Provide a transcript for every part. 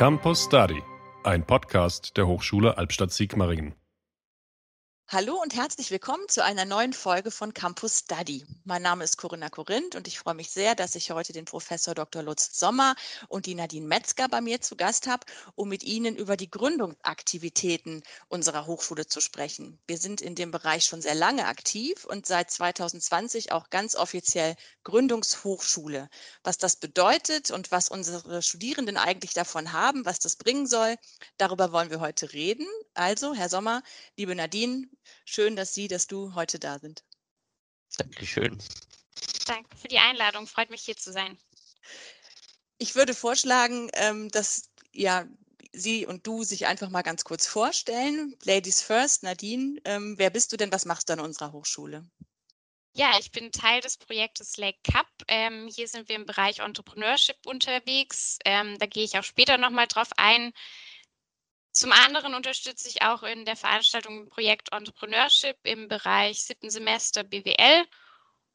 Campus Study, ein Podcast der Hochschule Albstadt-Sigmaringen. Hallo und herzlich willkommen zu einer neuen Folge von Campus Study. Mein Name ist Corinna Korinth und ich freue mich sehr, dass ich heute den Professor Dr. Lutz Sommer und die Nadine Metzger bei mir zu Gast habe, um mit Ihnen über die Gründungsaktivitäten unserer Hochschule zu sprechen. Wir sind in dem Bereich schon sehr lange aktiv und seit 2020 auch ganz offiziell Gründungshochschule. Was das bedeutet und was unsere Studierenden eigentlich davon haben, was das bringen soll, darüber wollen wir heute reden. Also, Herr Sommer, liebe Nadine, Schön, dass Sie, dass du heute da sind. Dankeschön. Danke für die Einladung. Freut mich hier zu sein. Ich würde vorschlagen, ähm, dass ja Sie und du sich einfach mal ganz kurz vorstellen. Ladies first, Nadine, ähm, wer bist du denn? Was machst du an unserer Hochschule? Ja, ich bin Teil des Projektes Lake Cup. Ähm, hier sind wir im Bereich Entrepreneurship unterwegs. Ähm, da gehe ich auch später nochmal drauf ein. Zum anderen unterstütze ich auch in der Veranstaltung Projekt Entrepreneurship im Bereich siebten Semester BWL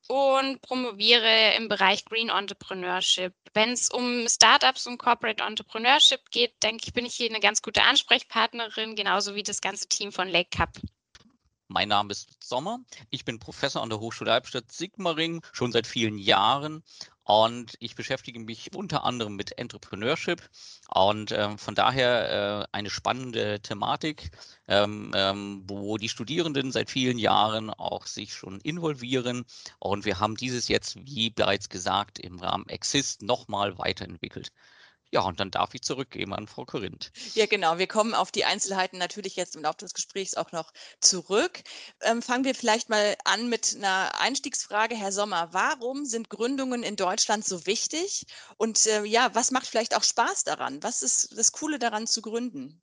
und promoviere im Bereich Green Entrepreneurship. Wenn es um Startups und Corporate Entrepreneurship geht, denke ich, bin ich hier eine ganz gute Ansprechpartnerin, genauso wie das ganze Team von Lake Cup. Mein Name ist Sommer. Ich bin Professor an der Hochschule Albstadt Sigmaringen schon seit vielen Jahren und ich beschäftige mich unter anderem mit Entrepreneurship und ähm, von daher äh, eine spannende Thematik, ähm, ähm, wo die Studierenden seit vielen Jahren auch sich schon involvieren. Und wir haben dieses jetzt, wie bereits gesagt, im Rahmen Exist nochmal weiterentwickelt. Ja, und dann darf ich zurückgeben an Frau Korinth. Ja, genau. Wir kommen auf die Einzelheiten natürlich jetzt im Laufe des Gesprächs auch noch zurück. Ähm, fangen wir vielleicht mal an mit einer Einstiegsfrage, Herr Sommer. Warum sind Gründungen in Deutschland so wichtig? Und äh, ja, was macht vielleicht auch Spaß daran? Was ist das Coole daran zu gründen?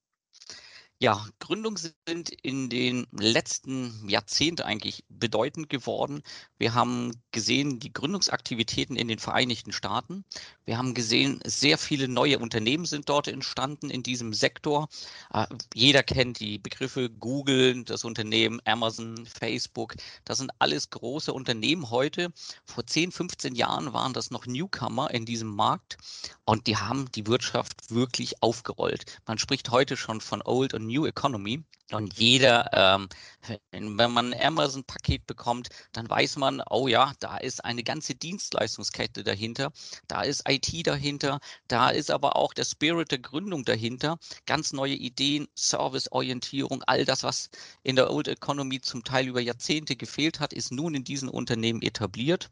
Ja, Gründungen sind in den letzten Jahrzehnten eigentlich bedeutend geworden. Wir haben gesehen, die Gründungsaktivitäten in den Vereinigten Staaten. Wir haben gesehen, sehr viele neue Unternehmen sind dort entstanden in diesem Sektor. Äh, jeder kennt die Begriffe Google, das Unternehmen Amazon, Facebook. Das sind alles große Unternehmen heute. Vor 10, 15 Jahren waren das noch Newcomer in diesem Markt und die haben die Wirtschaft wirklich aufgerollt. Man spricht heute schon von Old und New Economy. Und jeder, ähm, wenn man ein Amazon-Paket bekommt, dann weiß man, oh ja, da ist eine ganze Dienstleistungskette dahinter, da ist IT dahinter, da ist aber auch der Spirit der Gründung dahinter, ganz neue Ideen, Serviceorientierung, all das, was in der Old Economy zum Teil über Jahrzehnte gefehlt hat, ist nun in diesen Unternehmen etabliert.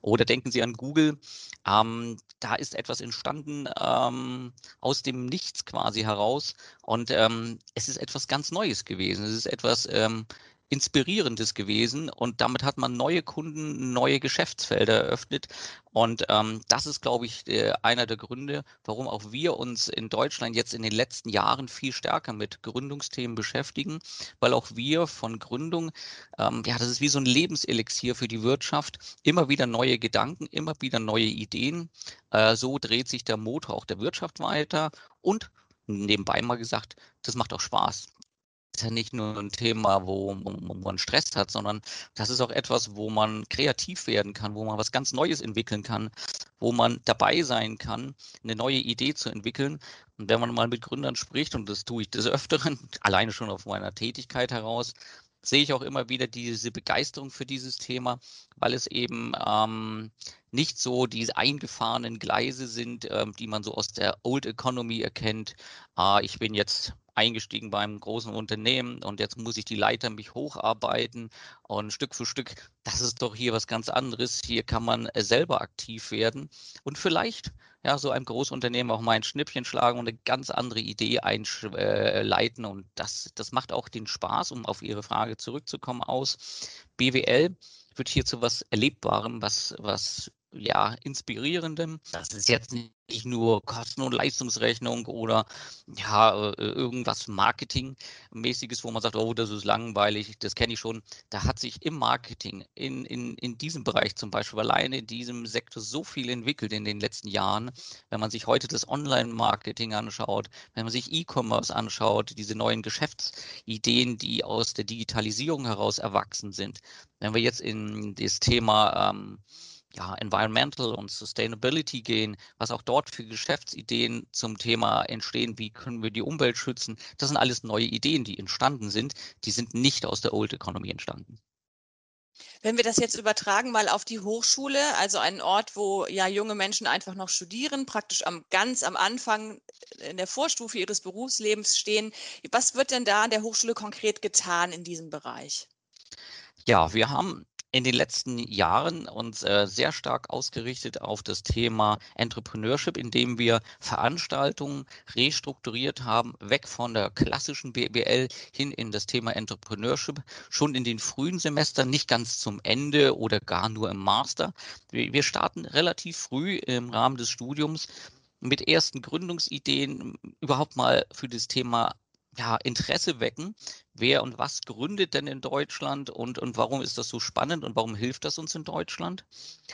Oder denken Sie an Google, ähm, da ist etwas entstanden ähm, aus dem Nichts quasi heraus und ähm, es ist etwas ganz Neues gewesen. Es ist etwas ähm, Inspirierendes gewesen und damit hat man neue Kunden, neue Geschäftsfelder eröffnet. Und ähm, das ist, glaube ich, äh, einer der Gründe, warum auch wir uns in Deutschland jetzt in den letzten Jahren viel stärker mit Gründungsthemen beschäftigen, weil auch wir von Gründung, ähm, ja, das ist wie so ein Lebenselixier für die Wirtschaft, immer wieder neue Gedanken, immer wieder neue Ideen. Äh, so dreht sich der Motor auch der Wirtschaft weiter und nebenbei mal gesagt, das macht auch Spaß ist ja nicht nur ein Thema, wo, wo, man Stress hat, sondern das ist auch etwas, wo man kreativ werden kann, wo man was ganz Neues entwickeln kann, wo man dabei sein kann, eine neue Idee zu entwickeln. Und wenn man mal mit Gründern spricht, und das tue ich des Öfteren, alleine schon auf meiner Tätigkeit heraus, sehe ich auch immer wieder diese Begeisterung für dieses Thema, weil es eben ähm, nicht so diese eingefahrenen Gleise sind, ähm, die man so aus der Old Economy erkennt. Äh, ich bin jetzt eingestiegen beim großen Unternehmen und jetzt muss ich die Leiter mich hocharbeiten und Stück für Stück, das ist doch hier was ganz anderes. Hier kann man äh, selber aktiv werden und vielleicht ja so einem Großunternehmen auch mal ein Schnippchen schlagen und eine ganz andere Idee einleiten und das, das macht auch den Spaß, um auf Ihre Frage zurückzukommen aus. BWL wird hier zu was Erlebbarem, was, was ja, inspirierendem. Das ist jetzt nicht nur Kosten- und Leistungsrechnung oder ja, äh, irgendwas Marketingmäßiges, wo man sagt, oh, das ist langweilig, das kenne ich schon. Da hat sich im Marketing, in, in, in diesem Bereich zum Beispiel, alleine in diesem Sektor so viel entwickelt in den letzten Jahren. Wenn man sich heute das Online-Marketing anschaut, wenn man sich E-Commerce anschaut, diese neuen Geschäftsideen, die aus der Digitalisierung heraus erwachsen sind. Wenn wir jetzt in das Thema ähm, ja, Environmental und Sustainability gehen, was auch dort für Geschäftsideen zum Thema entstehen, wie können wir die Umwelt schützen. Das sind alles neue Ideen, die entstanden sind. Die sind nicht aus der Old Economy entstanden. Wenn wir das jetzt übertragen mal auf die Hochschule, also einen Ort, wo ja junge Menschen einfach noch studieren, praktisch am ganz am Anfang in der Vorstufe ihres Berufslebens stehen, was wird denn da an der Hochschule konkret getan in diesem Bereich? Ja, wir haben in den letzten Jahren uns äh, sehr stark ausgerichtet auf das Thema Entrepreneurship, indem wir Veranstaltungen restrukturiert haben, weg von der klassischen BWL hin in das Thema Entrepreneurship, schon in den frühen Semestern, nicht ganz zum Ende oder gar nur im Master. Wir, wir starten relativ früh im Rahmen des Studiums mit ersten Gründungsideen überhaupt mal für das Thema ja, Interesse wecken. Wer und was gründet denn in Deutschland und, und warum ist das so spannend und warum hilft das uns in Deutschland?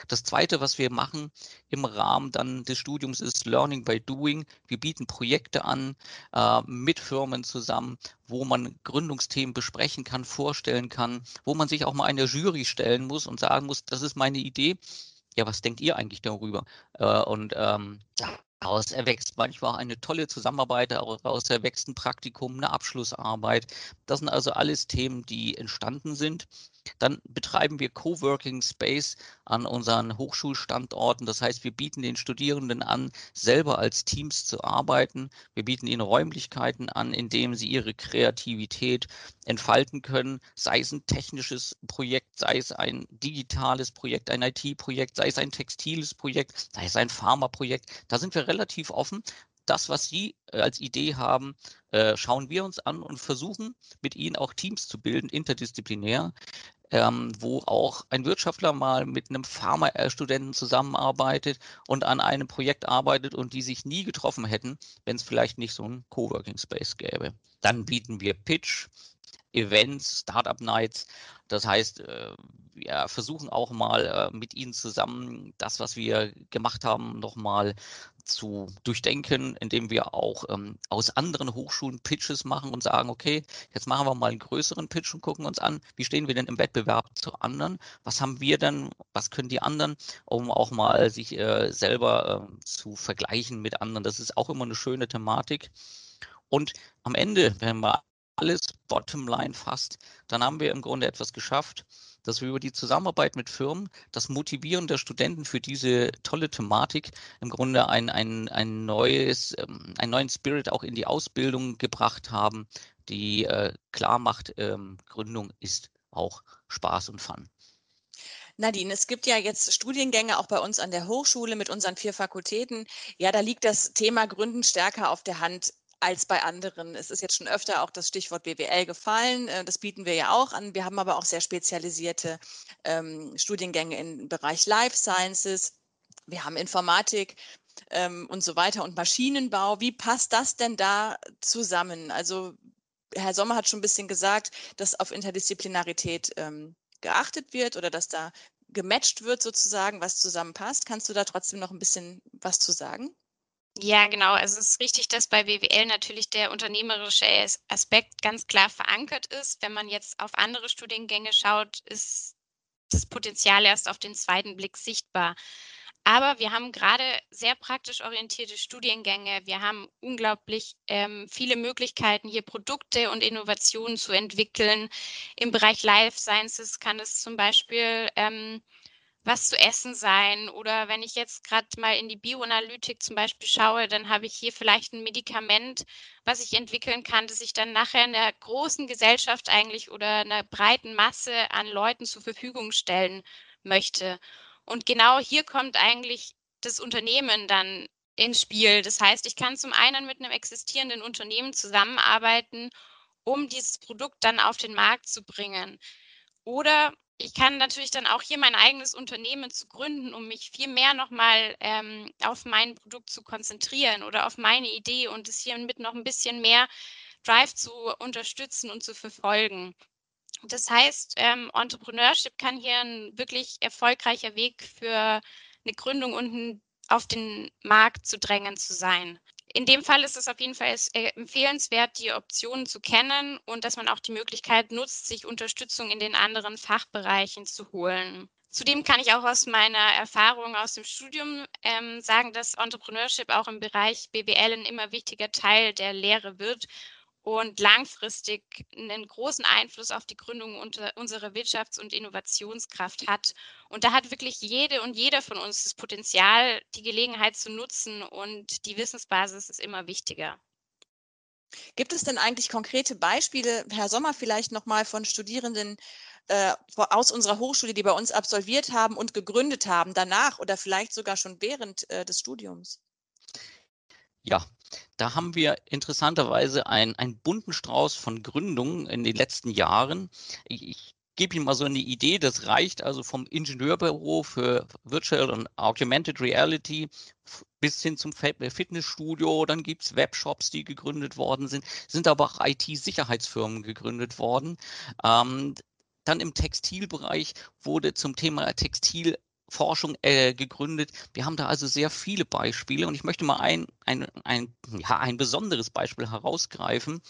Das Zweite, was wir machen im Rahmen dann des Studiums, ist Learning by Doing. Wir bieten Projekte an äh, mit Firmen zusammen, wo man Gründungsthemen besprechen kann, vorstellen kann, wo man sich auch mal eine Jury stellen muss und sagen muss, das ist meine Idee. Ja, was denkt ihr eigentlich darüber? Äh, und ähm, ja, Daraus erwächst manchmal eine tolle Zusammenarbeit, daraus erwächst ein Praktikum, eine Abschlussarbeit. Das sind also alles Themen, die entstanden sind. Dann betreiben wir Coworking Space an unseren Hochschulstandorten. Das heißt, wir bieten den Studierenden an, selber als Teams zu arbeiten. Wir bieten ihnen Räumlichkeiten an, in denen sie ihre Kreativität entfalten können, sei es ein technisches Projekt, sei es ein digitales Projekt, ein IT-Projekt, sei es ein textiles Projekt, sei es ein Pharma-Projekt. Da sind wir relativ offen das, was Sie äh, als Idee haben, äh, schauen wir uns an und versuchen mit Ihnen auch Teams zu bilden, interdisziplinär, ähm, wo auch ein Wirtschaftler mal mit einem Pharma-Studenten zusammenarbeitet und an einem Projekt arbeitet und die sich nie getroffen hätten, wenn es vielleicht nicht so ein Coworking Space gäbe. Dann bieten wir Pitch, Events, Startup Nights. Das heißt, äh, wir versuchen auch mal äh, mit Ihnen zusammen das, was wir gemacht haben, nochmal zu durchdenken, indem wir auch ähm, aus anderen Hochschulen Pitches machen und sagen, okay, jetzt machen wir mal einen größeren Pitch und gucken uns an, wie stehen wir denn im Wettbewerb zu anderen? Was haben wir denn, was können die anderen, um auch mal sich äh, selber äh, zu vergleichen mit anderen? Das ist auch immer eine schöne Thematik. Und am Ende, wenn wir alles Bottomline fasst, dann haben wir im Grunde etwas geschafft, dass wir über die Zusammenarbeit mit Firmen, das Motivieren der Studenten für diese tolle Thematik im Grunde ein, ein, ein neues, ähm, einen neuen Spirit auch in die Ausbildung gebracht haben, die äh, klar macht, ähm, Gründung ist auch Spaß und Fun. Nadine, es gibt ja jetzt Studiengänge auch bei uns an der Hochschule mit unseren vier Fakultäten. Ja, da liegt das Thema Gründen stärker auf der Hand als bei anderen. Es ist jetzt schon öfter auch das Stichwort BWL gefallen. Äh, das bieten wir ja auch an. Wir haben aber auch sehr spezialisierte ähm, Studiengänge im Bereich Life Sciences. Wir haben Informatik ähm, und so weiter und Maschinenbau. Wie passt das denn da zusammen? Also Herr Sommer hat schon ein bisschen gesagt, dass auf Interdisziplinarität ähm, geachtet wird oder dass da gematcht wird sozusagen, was zusammenpasst. Kannst du da trotzdem noch ein bisschen was zu sagen? Ja, genau. Also es ist richtig, dass bei BWL natürlich der unternehmerische Aspekt ganz klar verankert ist. Wenn man jetzt auf andere Studiengänge schaut, ist das Potenzial erst auf den zweiten Blick sichtbar. Aber wir haben gerade sehr praktisch orientierte Studiengänge. Wir haben unglaublich ähm, viele Möglichkeiten, hier Produkte und Innovationen zu entwickeln. Im Bereich Life Sciences kann es zum Beispiel ähm, was zu essen sein. Oder wenn ich jetzt gerade mal in die Bioanalytik zum Beispiel schaue, dann habe ich hier vielleicht ein Medikament, was ich entwickeln kann, das ich dann nachher einer großen Gesellschaft eigentlich oder einer breiten Masse an Leuten zur Verfügung stellen möchte. Und genau hier kommt eigentlich das Unternehmen dann ins Spiel. Das heißt, ich kann zum einen mit einem existierenden Unternehmen zusammenarbeiten, um dieses Produkt dann auf den Markt zu bringen. Oder ich kann natürlich dann auch hier mein eigenes Unternehmen zu gründen, um mich viel mehr nochmal ähm, auf mein Produkt zu konzentrieren oder auf meine Idee und es hiermit noch ein bisschen mehr Drive zu unterstützen und zu verfolgen. Das heißt, ähm, Entrepreneurship kann hier ein wirklich erfolgreicher Weg für eine Gründung und auf den Markt zu drängen zu sein in dem Fall ist es auf jeden Fall äh, empfehlenswert, die Optionen zu kennen und dass man auch die Möglichkeit nutzt, sich Unterstützung in den anderen Fachbereichen zu holen. Zudem kann ich auch aus meiner Erfahrung aus dem Studium ähm, sagen, dass Entrepreneurship auch im Bereich BWL ein immer wichtiger Teil der Lehre wird und langfristig einen großen Einfluss auf die Gründung unserer Wirtschafts- und Innovationskraft hat. Und da hat wirklich jede und jeder von uns das Potenzial, die Gelegenheit zu nutzen und die Wissensbasis ist immer wichtiger. Gibt es denn eigentlich konkrete Beispiele, Herr Sommer, vielleicht nochmal von Studierenden äh, aus unserer Hochschule, die bei uns absolviert haben und gegründet haben, danach oder vielleicht sogar schon während äh, des Studiums? Ja, da haben wir interessanterweise ein, einen bunten Strauß von Gründungen in den letzten Jahren. Ich, gebe Ihnen mal so eine Idee, das reicht also vom Ingenieurbüro für Virtual und Augmented Reality bis hin zum Fitnessstudio. Dann gibt es Webshops, die gegründet worden sind, sind aber auch IT-Sicherheitsfirmen gegründet worden. Ähm, dann im Textilbereich wurde zum Thema Textil Forschung äh, gegründet. Wir haben da also sehr viele Beispiele und ich möchte mal ein, ein, ein, ja, ein besonderes Beispiel herausgreifen.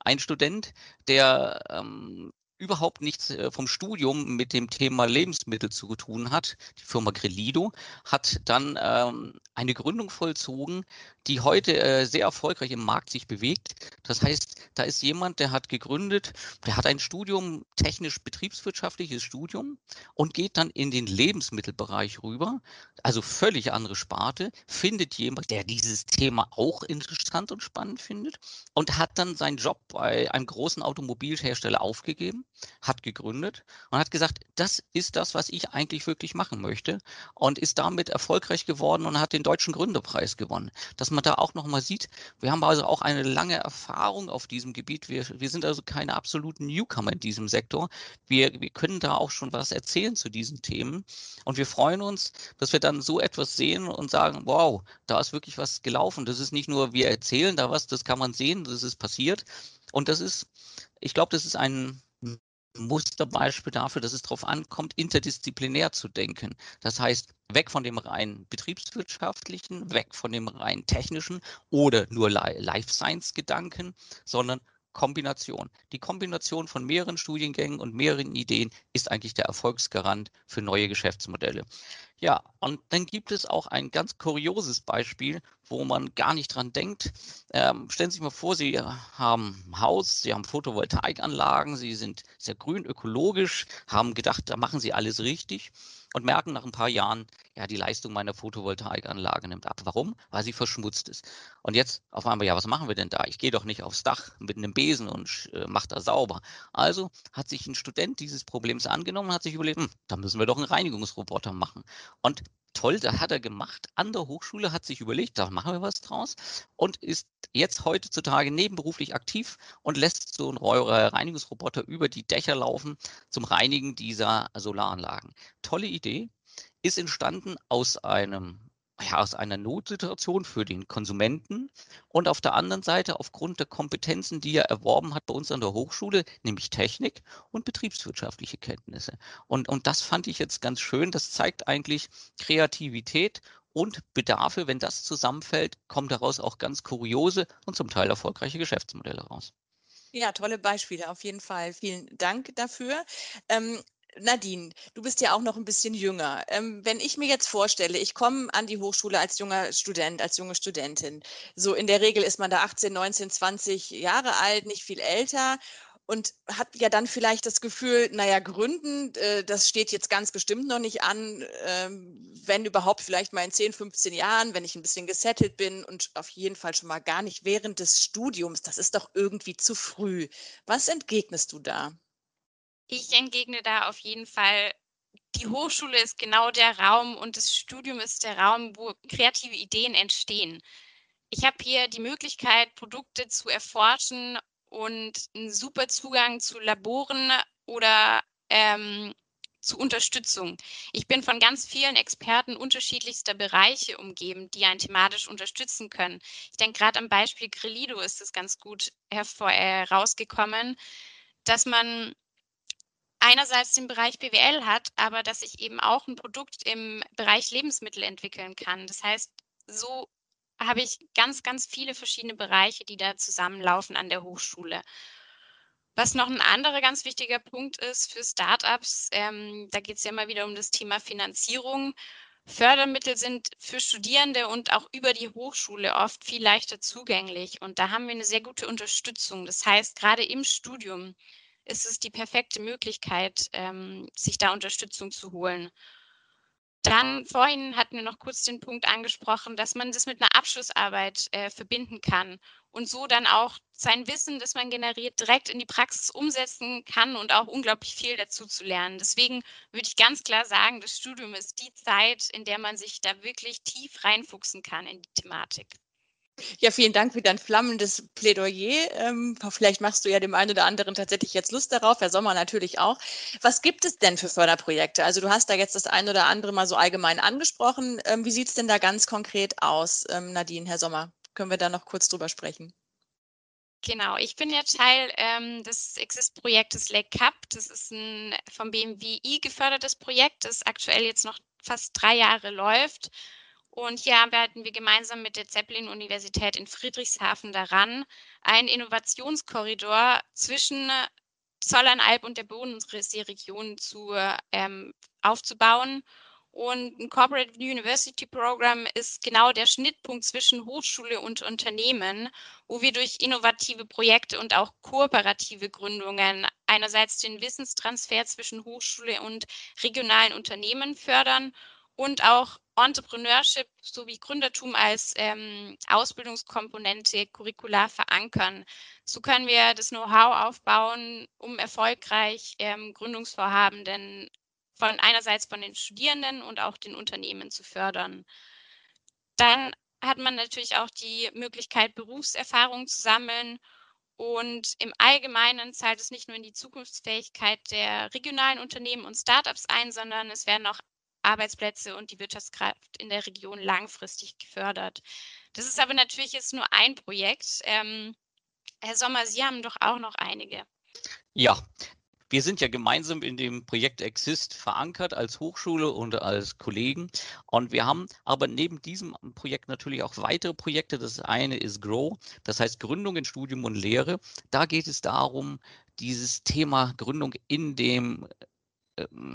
Ein Student, der ähm, überhaupt nichts äh, vom Studium mit dem Thema Lebensmittel zu tun hat. Die Firma Grelido hat dann ähm, eine Gründung vollzogen, die heute äh, sehr erfolgreich im Markt sich bewegt. Das heißt, da ist jemand, der hat gegründet, der hat ein Studium, technisch betriebswirtschaftliches Studium und geht dann in den Lebensmittelbereich rüber, also völlig andere Sparte, findet jemand, der dieses Thema auch interessant und spannend findet und hat dann seinen Job bei einem großen Automobilhersteller aufgegeben, hat gegründet und hat gesagt, das ist das, was ich eigentlich wirklich machen möchte und ist damit erfolgreich geworden und hat den Deutschen Gründerpreis gewonnen. Das man da auch nochmal sieht, wir haben also auch eine lange Erfahrung auf diesem Gebiet. Wir, wir sind also keine absoluten Newcomer in diesem Sektor. Wir, wir können da auch schon was erzählen zu diesen Themen. Und wir freuen uns, dass wir dann so etwas sehen und sagen, wow, da ist wirklich was gelaufen. Das ist nicht nur, wir erzählen da was, das kann man sehen, das ist passiert. Und das ist, ich glaube, das ist ein Musterbeispiel dafür, dass es darauf ankommt, interdisziplinär zu denken. Das heißt, weg von dem rein betriebswirtschaftlichen, weg von dem rein technischen oder nur Life Science Gedanken, sondern Kombination. Die Kombination von mehreren Studiengängen und mehreren Ideen ist eigentlich der Erfolgsgarant für neue Geschäftsmodelle. Ja, und dann gibt es auch ein ganz kurioses Beispiel, wo man gar nicht dran denkt. Ähm, stellen Sie sich mal vor, Sie haben ein Haus, Sie haben Photovoltaikanlagen, Sie sind sehr grün, ökologisch, haben gedacht, da machen Sie alles richtig und merken nach ein paar Jahren, ja, die Leistung meiner Photovoltaikanlage nimmt ab. Warum? Weil sie verschmutzt ist. Und jetzt auf einmal, ja, was machen wir denn da? Ich gehe doch nicht aufs Dach mit einem Besen und äh, mache da sauber. Also hat sich ein Student dieses Problems angenommen und hat sich überlegt, hm, da müssen wir doch einen Reinigungsroboter machen. Und toll, da hat er gemacht. An der Hochschule hat sich überlegt, da machen wir was draus und ist jetzt heutzutage nebenberuflich aktiv und lässt so einen Reinigungsroboter über die Dächer laufen zum Reinigen dieser Solaranlagen. Tolle Idee, ist entstanden aus einem ja, aus einer Notsituation für den Konsumenten und auf der anderen Seite aufgrund der Kompetenzen, die er erworben hat bei uns an der Hochschule, nämlich Technik und betriebswirtschaftliche Kenntnisse. Und, und das fand ich jetzt ganz schön. Das zeigt eigentlich Kreativität und Bedarfe. Wenn das zusammenfällt, kommen daraus auch ganz kuriose und zum Teil erfolgreiche Geschäftsmodelle raus. Ja, tolle Beispiele auf jeden Fall. Vielen Dank dafür. Ähm, Nadine, du bist ja auch noch ein bisschen jünger. Ähm, wenn ich mir jetzt vorstelle, ich komme an die Hochschule als junger Student, als junge Studentin. So in der Regel ist man da 18, 19, 20 Jahre alt, nicht viel älter und hat ja dann vielleicht das Gefühl, naja, gründen, äh, das steht jetzt ganz bestimmt noch nicht an, ähm, wenn überhaupt vielleicht mal in 10, 15 Jahren, wenn ich ein bisschen gesettelt bin und auf jeden Fall schon mal gar nicht während des Studiums. Das ist doch irgendwie zu früh. Was entgegnest du da? Ich entgegne da auf jeden Fall, die Hochschule ist genau der Raum und das Studium ist der Raum, wo kreative Ideen entstehen. Ich habe hier die Möglichkeit, Produkte zu erforschen und einen super Zugang zu Laboren oder ähm, zu Unterstützung. Ich bin von ganz vielen Experten unterschiedlichster Bereiche umgeben, die einen thematisch unterstützen können. Ich denke, gerade am Beispiel Grillido ist es ganz gut herausgekommen, dass man einerseits den Bereich BWL hat, aber dass ich eben auch ein Produkt im Bereich Lebensmittel entwickeln kann. Das heißt, so habe ich ganz, ganz viele verschiedene Bereiche, die da zusammenlaufen an der Hochschule. Was noch ein anderer ganz wichtiger Punkt ist für Startups, ähm, da geht es ja immer wieder um das Thema Finanzierung. Fördermittel sind für Studierende und auch über die Hochschule oft viel leichter zugänglich. Und da haben wir eine sehr gute Unterstützung. Das heißt, gerade im Studium ist es die perfekte Möglichkeit, ähm, sich da Unterstützung zu holen. Dann vorhin hatten wir noch kurz den Punkt angesprochen, dass man das mit einer Abschlussarbeit äh, verbinden kann und so dann auch sein Wissen, das man generiert, direkt in die Praxis umsetzen kann und auch unglaublich viel dazu zu lernen. Deswegen würde ich ganz klar sagen, das Studium ist die Zeit, in der man sich da wirklich tief reinfuchsen kann in die Thematik. Ja, vielen Dank für dein flammendes Plädoyer. Ähm, vielleicht machst du ja dem einen oder anderen tatsächlich jetzt Lust darauf, Herr Sommer natürlich auch. Was gibt es denn für Förderprojekte? Also du hast da jetzt das ein oder andere mal so allgemein angesprochen. Ähm, wie sieht es denn da ganz konkret aus, ähm, Nadine, Herr Sommer? Können wir da noch kurz drüber sprechen? Genau, ich bin ja Teil ähm, des Exist-Projektes Lake Cup. Das ist ein vom BMWI gefördertes Projekt, das aktuell jetzt noch fast drei Jahre läuft. Und hier arbeiten wir gemeinsam mit der Zeppelin-Universität in Friedrichshafen daran, einen Innovationskorridor zwischen Zollernalb und der Bodenseeregion zu ähm, aufzubauen. Und ein Corporate University Program ist genau der Schnittpunkt zwischen Hochschule und Unternehmen, wo wir durch innovative Projekte und auch kooperative Gründungen einerseits den Wissenstransfer zwischen Hochschule und regionalen Unternehmen fördern und auch Entrepreneurship sowie Gründertum als ähm, Ausbildungskomponente curricular verankern. So können wir das Know-how aufbauen, um erfolgreich ähm, Gründungsvorhabenden von einerseits von den Studierenden und auch den Unternehmen zu fördern. Dann hat man natürlich auch die Möglichkeit, Berufserfahrung zu sammeln. Und im Allgemeinen zahlt es nicht nur in die Zukunftsfähigkeit der regionalen Unternehmen und Startups ein, sondern es werden auch Arbeitsplätze und die Wirtschaftskraft in der Region langfristig gefördert. Das ist aber natürlich jetzt nur ein Projekt. Ähm, Herr Sommer, Sie haben doch auch noch einige. Ja, wir sind ja gemeinsam in dem Projekt Exist verankert als Hochschule und als Kollegen. Und wir haben aber neben diesem Projekt natürlich auch weitere Projekte. Das eine ist Grow, das heißt Gründung in Studium und Lehre. Da geht es darum, dieses Thema Gründung in dem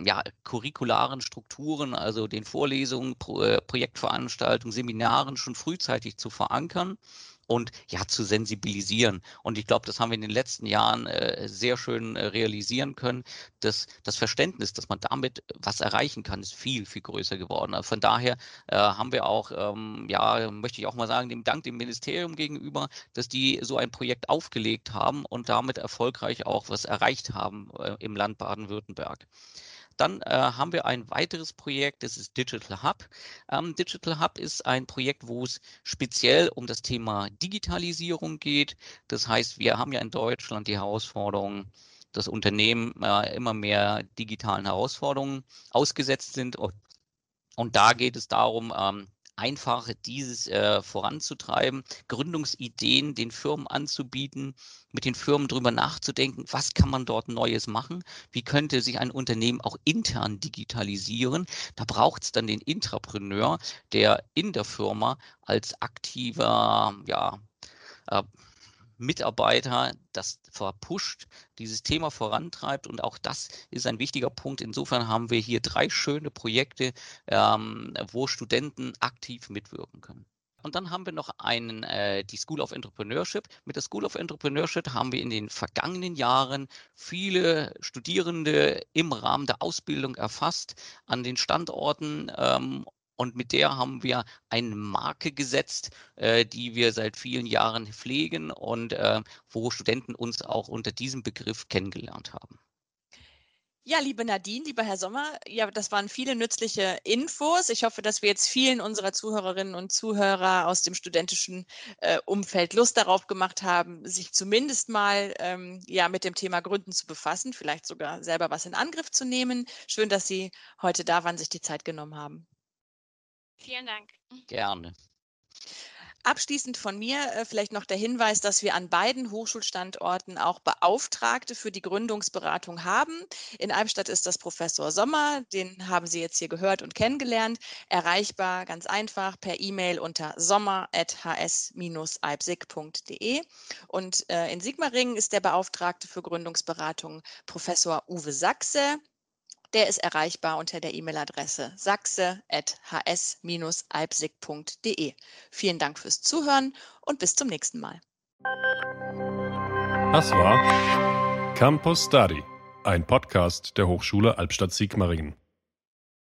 ja, curricularen Strukturen, also den Vorlesungen, äh, Projektveranstaltungen, Seminaren schon frühzeitig zu verankern und ja zu sensibilisieren. Und ich glaube, das haben wir in den letzten Jahren äh, sehr schön äh, realisieren können. Dass das Verständnis, dass man damit was erreichen kann, ist viel, viel größer geworden. Also von daher äh, haben wir auch, ähm, ja, möchte ich auch mal sagen, dem Dank dem Ministerium gegenüber, dass die so ein Projekt aufgelegt haben und damit erfolgreich auch was erreicht haben äh, im Land Baden-Württemberg. Dann äh, haben wir ein weiteres Projekt, das ist Digital Hub. Ähm, Digital Hub ist ein Projekt, wo es speziell um das Thema Digitalisierung geht. Das heißt, wir haben ja in Deutschland die Herausforderung, dass Unternehmen äh, immer mehr digitalen Herausforderungen ausgesetzt sind. Und, da geht es darum, ähm, einfach dieses äh, voranzutreiben, Gründungsideen den Firmen anzubieten, mit den Firmen darüber nachzudenken, was kann man dort Neues machen, wie könnte sich ein Unternehmen auch intern digitalisieren. Da braucht es dann den Intrapreneur, der in der Firma als aktiver, ja, äh, Mitarbeiter das verpusht, dieses Thema vorantreibt. Und auch das ist ein wichtiger Punkt. Insofern haben wir hier drei schöne Projekte, ähm, wo Studenten aktiv mitwirken können. Und dann haben wir noch einen, äh, die School of Entrepreneurship. Mit der School of Entrepreneurship haben wir in den vergangenen Jahren viele Studierende im Rahmen der Ausbildung erfasst an den Standorten ähm, und mit der haben wir eine Marke gesetzt, äh, die wir seit vielen Jahren pflegen und äh, wo Studenten uns auch unter diesem Begriff kennengelernt haben. Ja, liebe Nadine, lieber Herr Sommer, ja, das waren viele nützliche Infos. Ich hoffe, dass wir jetzt vielen unserer Zuhörerinnen und Zuhörer aus dem studentischen äh, Umfeld Lust darauf gemacht haben, sich zumindest mal ähm, ja, mit dem Thema Gründen zu befassen, vielleicht sogar selber was in Angriff zu nehmen. Schön, dass Sie heute da waren, sich die Zeit genommen haben. Vielen Dank. Gerne. Abschließend von mir äh, vielleicht noch der Hinweis, dass wir an beiden Hochschulstandorten auch Beauftragte für die Gründungsberatung haben. In Albstadt ist das Professor Sommer, den haben Sie jetzt hier gehört und kennengelernt. Erreichbar ganz einfach per E-Mail unter sommer.hs-alpsig.de. Und äh, in Sigmaringen ist der Beauftragte für Gründungsberatung Professor Uwe Sachse. Der ist erreichbar unter der E-Mail-Adresse sachse.hs-alpsig.de. Vielen Dank fürs Zuhören und bis zum nächsten Mal. Das war Campus Study, ein Podcast der Hochschule Albstadt-Sigmaringen.